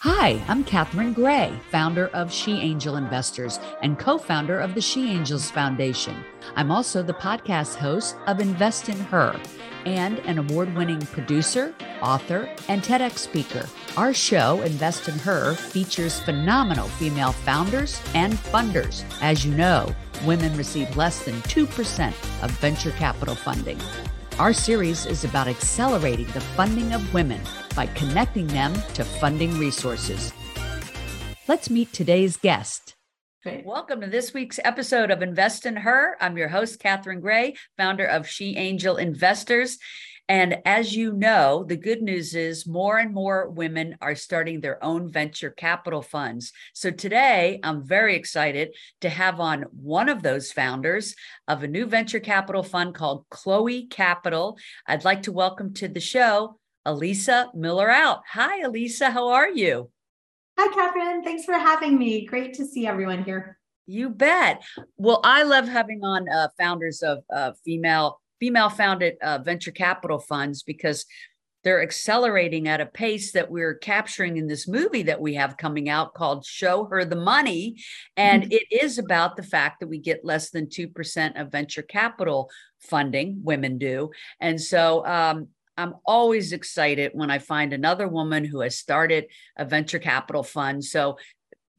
Hi, I'm Catherine Gray, founder of She Angel Investors and co founder of the She Angels Foundation. I'm also the podcast host of Invest in Her and an award winning producer, author, and TEDx speaker. Our show, Invest in Her, features phenomenal female founders and funders. As you know, women receive less than 2% of venture capital funding. Our series is about accelerating the funding of women by connecting them to funding resources. Let's meet today's guest. Great. Welcome to this week's episode of Invest in Her. I'm your host, Catherine Gray, founder of She Angel Investors. And as you know, the good news is more and more women are starting their own venture capital funds. So today, I'm very excited to have on one of those founders of a new venture capital fund called Chloe Capital. I'd like to welcome to the show Elisa Miller Out. Hi, Elisa. How are you? Hi, Catherine. Thanks for having me. Great to see everyone here. You bet. Well, I love having on uh, founders of uh, female female founded uh, venture capital funds because they're accelerating at a pace that we're capturing in this movie that we have coming out called Show Her the Money. And mm-hmm. it is about the fact that we get less than 2% of venture capital funding, women do. And so um, I'm always excited when I find another woman who has started a venture capital fund. So,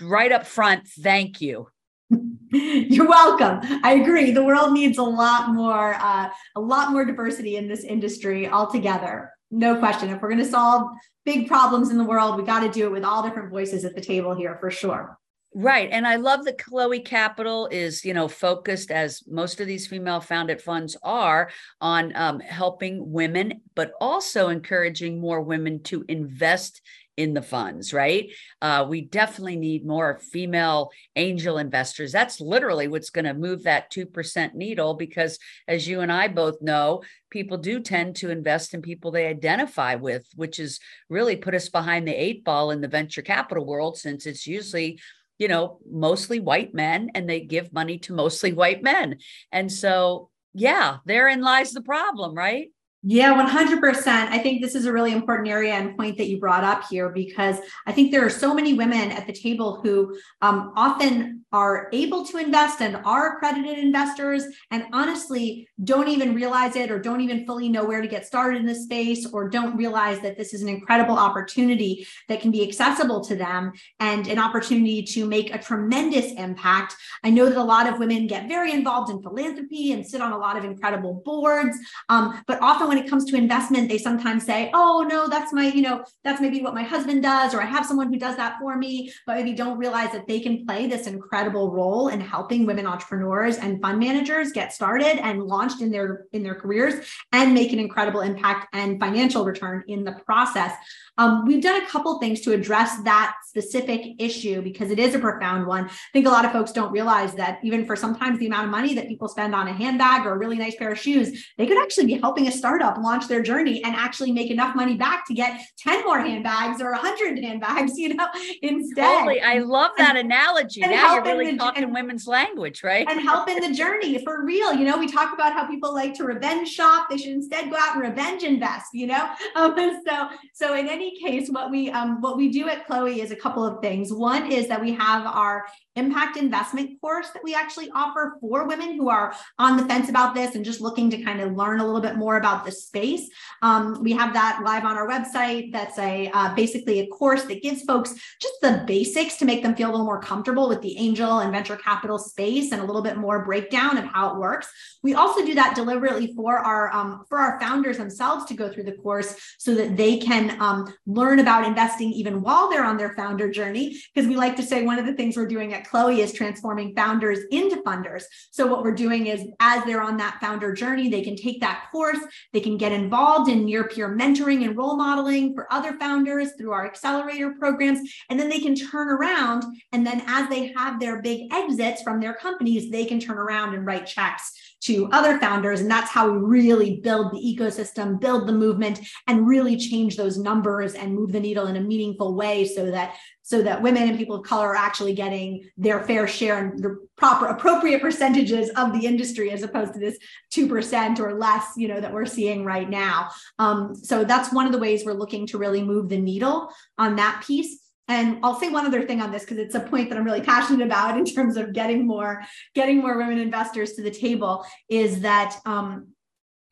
right up front, thank you. You're welcome. I agree. The world needs a lot more, uh, a lot more diversity in this industry altogether. No question. If we're going to solve big problems in the world, we got to do it with all different voices at the table here for sure. Right. And I love that Chloe Capital is, you know, focused as most of these female founded funds are on um, helping women, but also encouraging more women to invest in the funds, right? Uh, we definitely need more female angel investors. That's literally what's going to move that 2% needle because, as you and I both know, people do tend to invest in people they identify with, which has really put us behind the eight ball in the venture capital world since it's usually you know mostly white men and they give money to mostly white men. And so yeah therein lies the problem right yeah, 100%. I think this is a really important area and point that you brought up here because I think there are so many women at the table who um, often are able to invest and are accredited investors and honestly don't even realize it or don't even fully know where to get started in this space or don't realize that this is an incredible opportunity that can be accessible to them and an opportunity to make a tremendous impact. I know that a lot of women get very involved in philanthropy and sit on a lot of incredible boards, um, but often when it comes to investment, they sometimes say, oh, no, that's my, you know, that's maybe what my husband does, or I have someone who does that for me, but maybe don't realize that they can play this incredible role in helping women entrepreneurs and fund managers get started and launched in their in their careers and make an incredible impact and financial return in the process. Um, we've done a couple things to address that specific issue because it is a profound one. I think a lot of folks don't realize that even for sometimes the amount of money that people spend on a handbag or a really nice pair of shoes, they could actually be helping a startup launch their journey and actually make enough money back to get 10 more handbags or 100 handbags, you know, instead. Totally. I love that and, analogy. And now you're really talking and, women's language, right? And help in the journey for real. You know, we talk about how people like to revenge shop. They should instead go out and revenge invest, you know? Um, so, so in any any case, what we um, what we do at Chloe is a couple of things. One is that we have our impact investment course that we actually offer for women who are on the fence about this and just looking to kind of learn a little bit more about the space. Um, we have that live on our website. That's a uh, basically a course that gives folks just the basics to make them feel a little more comfortable with the angel and venture capital space and a little bit more breakdown of how it works. We also do that deliberately for our um, for our founders themselves to go through the course so that they can um, learn about investing even while they're on their founder journey. Because we like to say one of the things we're doing at Chloe is transforming founders into funders. So what we're doing is as they're on that founder journey, they can take that course, they can get involved in near peer mentoring and role modeling for other founders through our accelerator programs. And then they can turn around. And then as they have their big exits from their companies, they can turn around and write checks to other founders. And that's how we really build the ecosystem, build the movement, and really change those numbers and move the needle in a meaningful way so that so that women and people of color are actually getting their fair share and the proper appropriate percentages of the industry as opposed to this 2% or less you know that we're seeing right now. Um, so that's one of the ways we're looking to really move the needle on that piece. And I'll say one other thing on this because it's a point that I'm really passionate about in terms of getting more getting more women investors to the table is that um,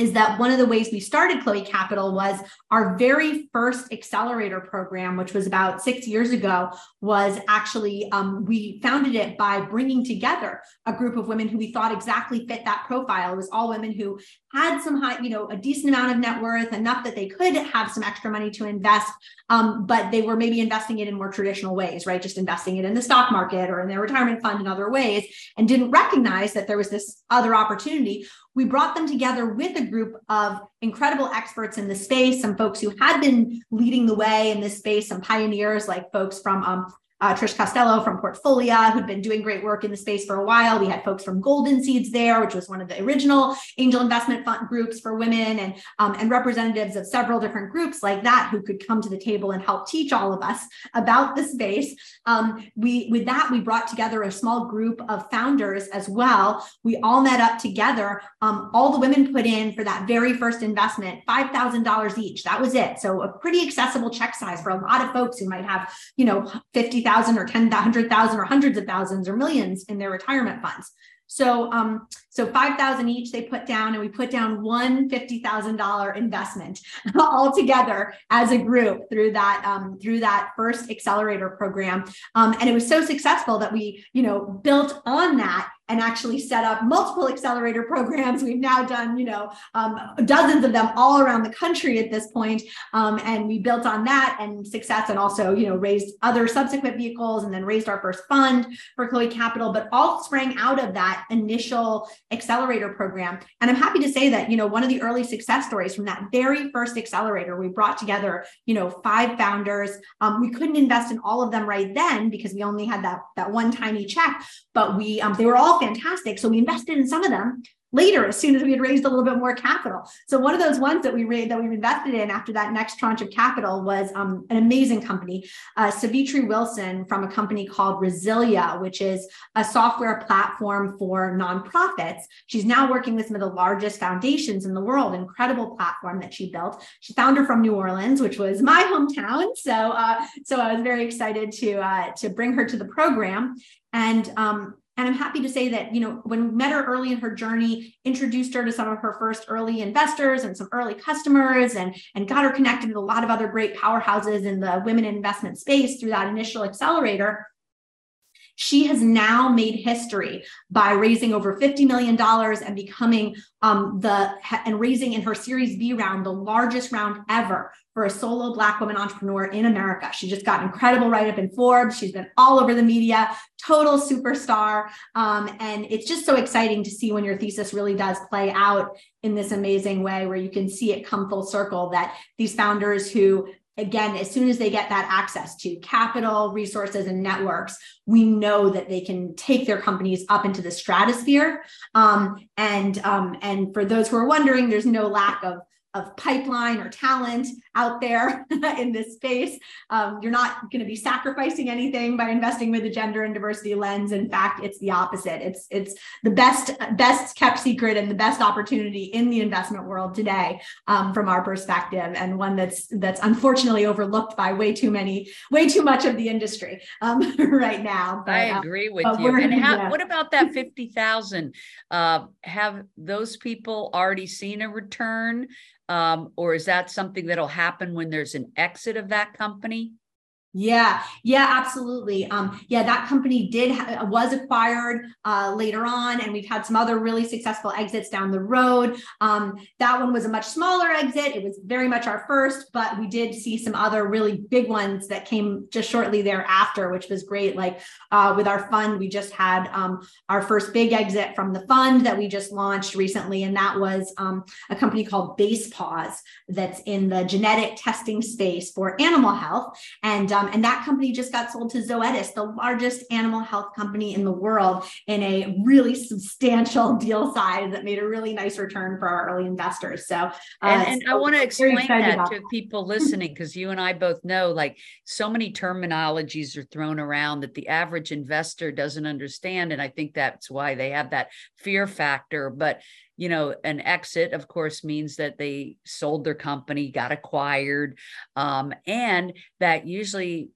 is that one of the ways we started Chloe Capital was our very first accelerator program, which was about six years ago, was actually um, we founded it by bringing together a group of women who we thought exactly fit that profile. It was all women who had some high, you know, a decent amount of net worth, enough that they could have some extra money to invest, um, but they were maybe investing it in more traditional ways, right? Just investing it in the stock market or in their retirement fund in other ways, and didn't recognize that there was this other opportunity we brought them together with a group of incredible experts in the space, some folks who had been leading the way in this space, some pioneers like folks from um, uh, Trish Costello from Portfolia, who'd been doing great work in the space for a while. We had folks from Golden Seeds there, which was one of the original angel investment fund groups for women, and um, and representatives of several different groups like that who could come to the table and help teach all of us about the space. Um, we with that we brought together a small group of founders as well. We all met up together. Um, all the women put in for that very first investment five thousand dollars each. That was it. So a pretty accessible check size for a lot of folks who might have you know fifty thousand or thousand or hundreds of thousands or millions in their retirement funds. So, um, so five thousand each they put down, and we put down one fifty thousand dollar investment all together as a group through that um, through that first accelerator program, um, and it was so successful that we, you know, built on that and actually set up multiple accelerator programs. We've now done, you know, um, dozens of them all around the country at this point. Um, and we built on that and success and also, you know, raised other subsequent vehicles and then raised our first fund for Chloe Capital, but all sprang out of that initial accelerator program. And I'm happy to say that, you know, one of the early success stories from that very first accelerator, we brought together, you know, five founders. Um, we couldn't invest in all of them right then because we only had that, that one tiny check, but we, um, they were all fantastic. So we invested in some of them later as soon as we had raised a little bit more capital. So one of those ones that we raised that we've invested in after that next tranche of capital was um, an amazing company, uh, Savitri Wilson from a company called Resilia, which is a software platform for nonprofits. She's now working with some of the largest foundations in the world. Incredible platform that she built. She found her from New Orleans, which was my hometown. So uh, so I was very excited to uh, to bring her to the program. And um, and I'm happy to say that, you know, when we met her early in her journey, introduced her to some of her first early investors and some early customers and, and got her connected with a lot of other great powerhouses in the women investment space through that initial accelerator. She has now made history by raising over $50 million and becoming um, the and raising in her Series B round the largest round ever for a solo Black woman entrepreneur in America. She just got an incredible write up in Forbes. She's been all over the media, total superstar. Um, and it's just so exciting to see when your thesis really does play out in this amazing way where you can see it come full circle that these founders who again, as soon as they get that access to capital, resources, and networks, we know that they can take their companies up into the stratosphere. Um, and um, and for those who are wondering, there's no lack of of pipeline or talent out there in this space. Um, you're not going to be sacrificing anything by investing with a gender and diversity lens. In fact, it's the opposite. It's it's the best best kept secret and the best opportunity in the investment world today, um, from our perspective, and one that's that's unfortunately overlooked by way too many, way too much of the industry um, right now. But, I uh, agree with you. And how, yeah. what about that fifty thousand? Uh, have those people already seen a return? Um, or is that something that'll happen when there's an exit of that company? Yeah, yeah, absolutely. Um, yeah, that company did ha- was acquired uh, later on, and we've had some other really successful exits down the road. Um, that one was a much smaller exit. It was very much our first, but we did see some other really big ones that came just shortly thereafter, which was great. Like uh, with our fund, we just had um, our first big exit from the fund that we just launched recently, and that was um, a company called Basepaws that's in the genetic testing space for animal health, and um, and that company just got sold to Zoetis, the largest animal health company in the world, in a really substantial deal size that made a really nice return for our early investors. So, uh, and, and so I want to explain that to people listening because you and I both know like so many terminologies are thrown around that the average investor doesn't understand. And I think that's why they have that fear factor. But you know, an exit, of course, means that they sold their company, got acquired, um, and that usually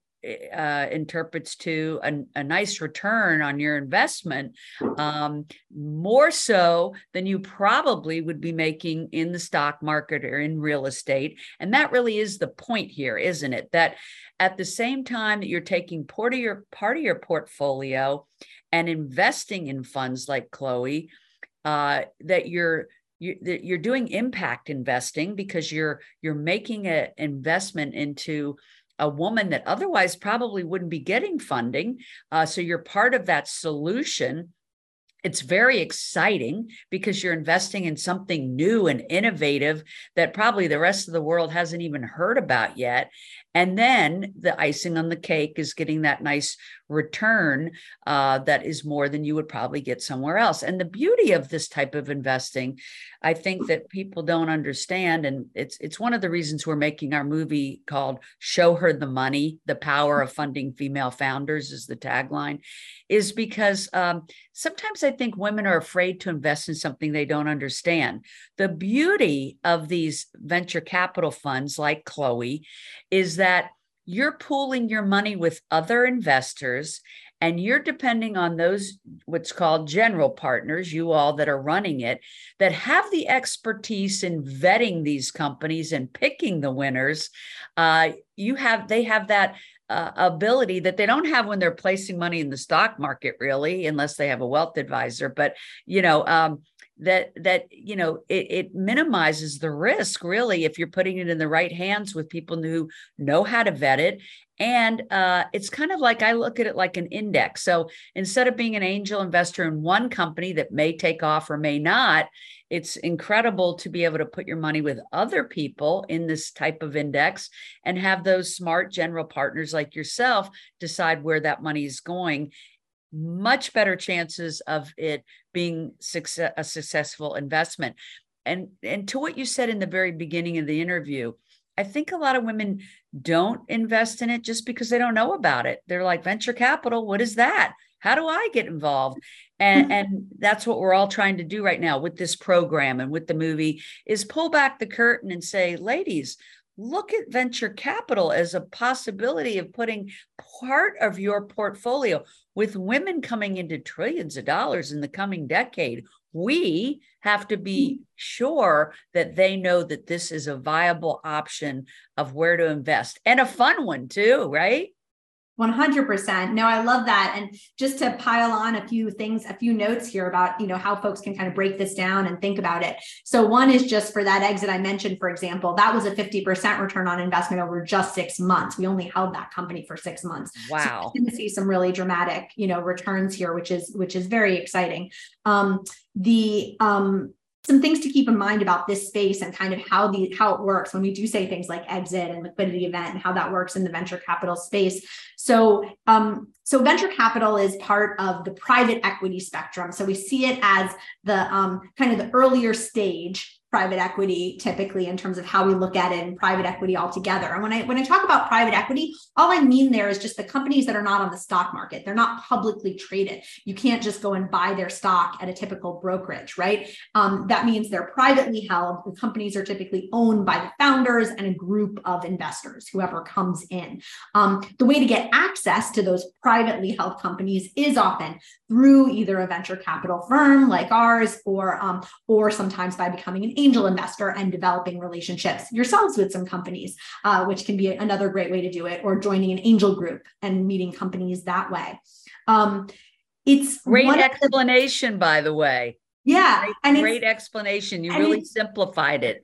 uh, interprets to a, a, nice return on your investment, um, more so than you probably would be making in the stock market or in real estate. And that really is the point here, isn't it? That at the same time that you're taking part of your part of your portfolio and investing in funds like Chloe, uh, that you're you're doing impact investing because you're you're making an investment into a woman that otherwise probably wouldn't be getting funding. Uh, so you're part of that solution. It's very exciting because you're investing in something new and innovative that probably the rest of the world hasn't even heard about yet. And then the icing on the cake is getting that nice return uh, that is more than you would probably get somewhere else. And the beauty of this type of investing, I think that people don't understand, and it's it's one of the reasons we're making our movie called "Show Her the Money: The Power of Funding Female Founders" is the tagline, is because um, sometimes I think women are afraid to invest in something they don't understand. The beauty of these venture capital funds like Chloe is that you're pooling your money with other investors and you're depending on those what's called general partners you all that are running it that have the expertise in vetting these companies and picking the winners uh, you have they have that uh, ability that they don't have when they're placing money in the stock market really unless they have a wealth advisor. But you know um, that that you know it, it minimizes the risk really if you're putting it in the right hands with people who know how to vet it. And uh, it's kind of like i look at it like an index. So instead of being an angel investor in one company that may take off or may not it's incredible to be able to put your money with other people in this type of index and have those smart general partners like yourself decide where that money is going much better chances of it being success, a successful investment. And, and to what you said in the very beginning of the interview, I think a lot of women don't invest in it just because they don't know about it. They're like, venture capital, what is that? How do I get involved? And, and that's what we're all trying to do right now with this program and with the movie is pull back the curtain and say, ladies, look at venture capital as a possibility of putting part of your portfolio with women coming into trillions of dollars in the coming decade we have to be mm-hmm. sure that they know that this is a viable option of where to invest and a fun one too right 100% no i love that. And just to pile on a few things a few notes here about you know how folks can kind of break this down and think about it. So one is just for that exit i mentioned for example that was a 50% return on investment over just six months. We only held that company for six months. Wow. so see some really dramatic you know returns here which is which is very exciting. Um the um some things to keep in mind about this space and kind of how the how it works when we do say things like exit and liquidity event and how that works in the venture capital space. So um, so venture capital is part of the private equity spectrum. So we see it as the um, kind of the earlier stage private equity typically in terms of how we look at it in private equity altogether. And when I when I talk about private equity, all I mean there is just the companies that are not on the stock market. They're not publicly traded. You can't just go and buy their stock at a typical brokerage, right? Um, that means they're privately held. The companies are typically owned by the founders and a group of investors, whoever comes in. Um, the way to get access to those privately held companies is often through either a venture capital firm like ours, or um, or sometimes by becoming an angel investor and developing relationships yourselves with some companies, uh, which can be another great way to do it, or joining an angel group and meeting companies that way. Um, it's great explanation, the, by the way. Yeah, great, and great explanation. You really simplified it.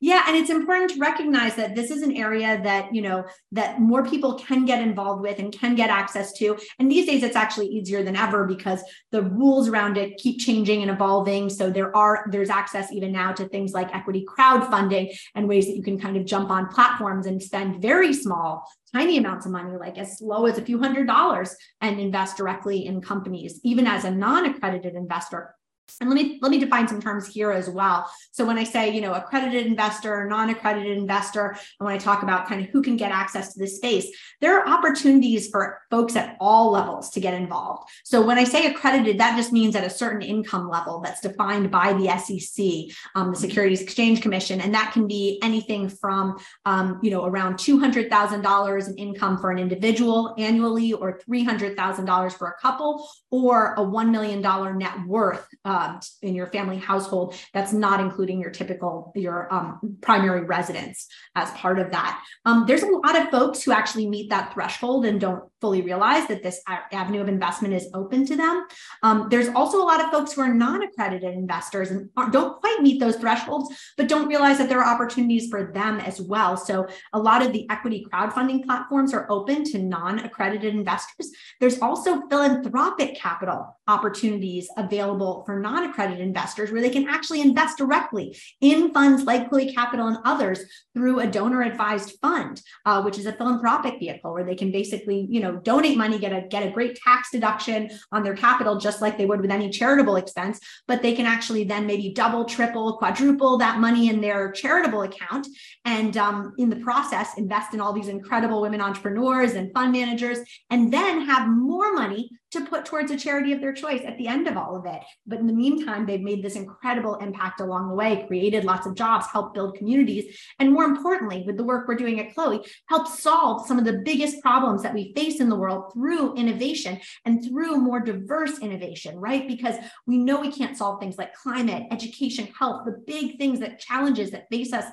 Yeah, and it's important to recognize that this is an area that, you know, that more people can get involved with and can get access to. And these days it's actually easier than ever because the rules around it keep changing and evolving. So there are there's access even now to things like equity crowdfunding and ways that you can kind of jump on platforms and spend very small tiny amounts of money, like as low as a few hundred dollars, and invest directly in companies. Even as a non accredited investor, and let me let me define some terms here as well. So when I say, you know, accredited investor, non-accredited investor, and when I talk about kind of who can get access to this space, there are opportunities for folks at all levels to get involved. So when I say accredited, that just means at a certain income level that's defined by the SEC, um, the Securities Exchange Commission, and that can be anything from, um, you know, around two hundred thousand dollars in income for an individual annually, or three hundred thousand dollars for a couple, or a one million dollar net worth. Uh, in your family household that's not including your typical your um, primary residence as part of that. Um, there's a lot of folks who actually meet that threshold and don't fully realize that this avenue of investment is open to them. Um, there's also a lot of folks who are non-accredited investors and don't quite meet those thresholds but don't realize that there are opportunities for them as well. So a lot of the equity crowdfunding platforms are open to non-accredited investors. There's also philanthropic capital opportunities available for non non-accredited investors where they can actually invest directly in funds like Chloe Capital and others through a donor advised fund, uh, which is a philanthropic vehicle where they can basically, you know, donate money, get a get a great tax deduction on their capital, just like they would with any charitable expense. But they can actually then maybe double, triple, quadruple that money in their charitable account, and um, in the process, invest in all these incredible women entrepreneurs and fund managers, and then have more money to put towards a charity of their choice at the end of all of it. But in the meantime, they've made this incredible impact along the way, created lots of jobs, helped build communities, and more importantly, with the work we're doing at Chloe, help solve some of the biggest problems that we face in the world through innovation and through more diverse innovation, right? Because we know we can't solve things like climate, education, health, the big things that challenges that face us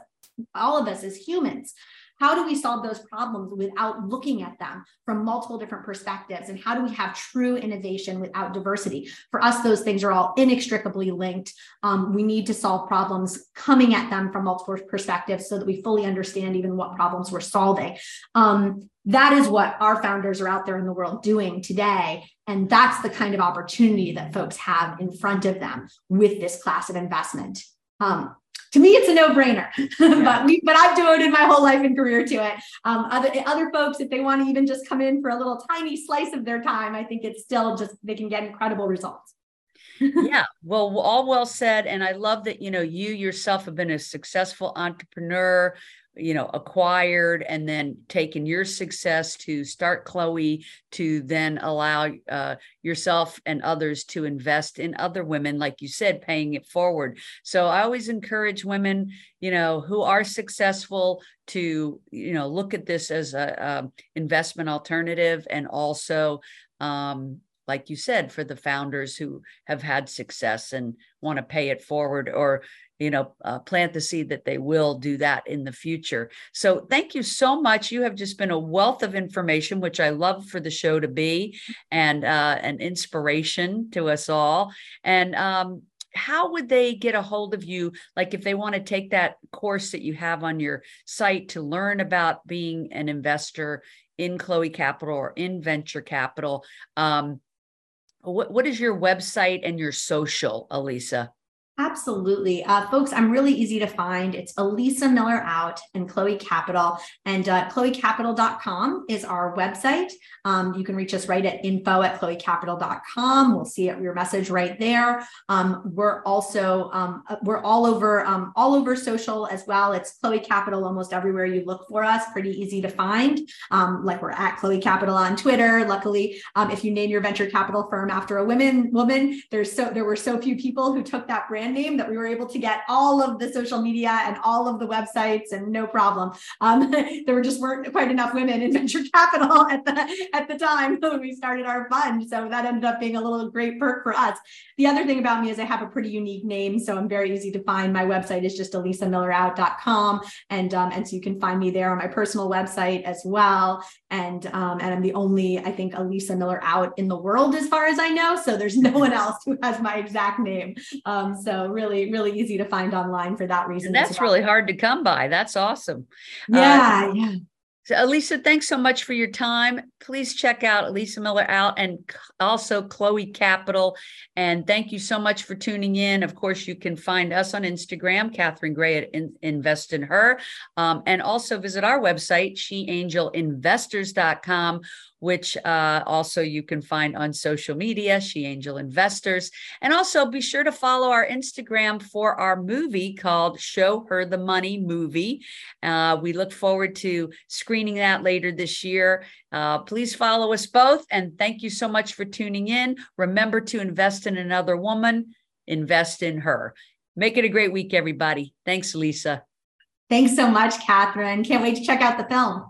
all of us as humans how do we solve those problems without looking at them from multiple different perspectives? And how do we have true innovation without diversity? For us, those things are all inextricably linked. Um, we need to solve problems coming at them from multiple perspectives so that we fully understand even what problems we're solving. Um, that is what our founders are out there in the world doing today. And that's the kind of opportunity that folks have in front of them with this class of investment. Um, to me, it's a no-brainer. Yeah. but we, but I've devoted my whole life and career to it. Um, other other folks, if they want to even just come in for a little tiny slice of their time, I think it's still just they can get incredible results. yeah, well, all well said, and I love that you know you yourself have been a successful entrepreneur you know acquired and then taken your success to start chloe to then allow uh, yourself and others to invest in other women like you said paying it forward. So i always encourage women you know who are successful to you know look at this as a, a investment alternative and also um, like you said for the founders who have had success and want to pay it forward or you know uh, plant the seed that they will do that in the future. So thank you so much. You have just been a wealth of information which i love for the show to be and uh, an inspiration to us all. And um, how would they get a hold of you? Like if they want to take that course that you have on your site to learn about being an investor in chloe capital or in venture capital um, what, what is your website and your social elisa Absolutely. Uh, folks, I'm really easy to find. It's Elisa Miller Out and Chloe Capital. And uh, chloecapital.com is our website. Um, you can reach us right at info at chloecapital.com. We'll see your message right there. Um, we're also, um, we're all over, um, all over social as well. It's Chloe Capital almost everywhere you look for us. Pretty easy to find. Um, like we're at Chloe Capital on Twitter. Luckily, um, if you name your venture capital firm after a woman, woman, there's so, there were so few people who took that brand brand name that we were able to get all of the social media and all of the websites and no problem. Um, there were just weren't quite enough women in venture capital at the at the time when we started our fund. So that ended up being a little great perk for us. The other thing about me is I have a pretty unique name, so I'm very easy to find. My website is just elisamillerout.com, and um, and so you can find me there on my personal website as well. And um, and I'm the only I think Elisa Miller out in the world as far as I know. So there's no one else who has my exact name. Um, so so really, really easy to find online for that reason. And that's well. really hard to come by. That's awesome. Yeah, uh, yeah. So Elisa, thanks so much for your time. Please check out Elisa Miller out and also Chloe Capital. And thank you so much for tuning in. Of course, you can find us on Instagram, Catherine Gray at in, Invest in Her, um, and also visit our website, sheangelinvestors.com which uh, also you can find on social media, She Angel Investors. And also be sure to follow our Instagram for our movie called Show Her the Money Movie. Uh, we look forward to screening that later this year. Uh, please follow us both. And thank you so much for tuning in. Remember to invest in another woman, invest in her. Make it a great week, everybody. Thanks, Lisa. Thanks so much, Catherine. Can't wait to check out the film.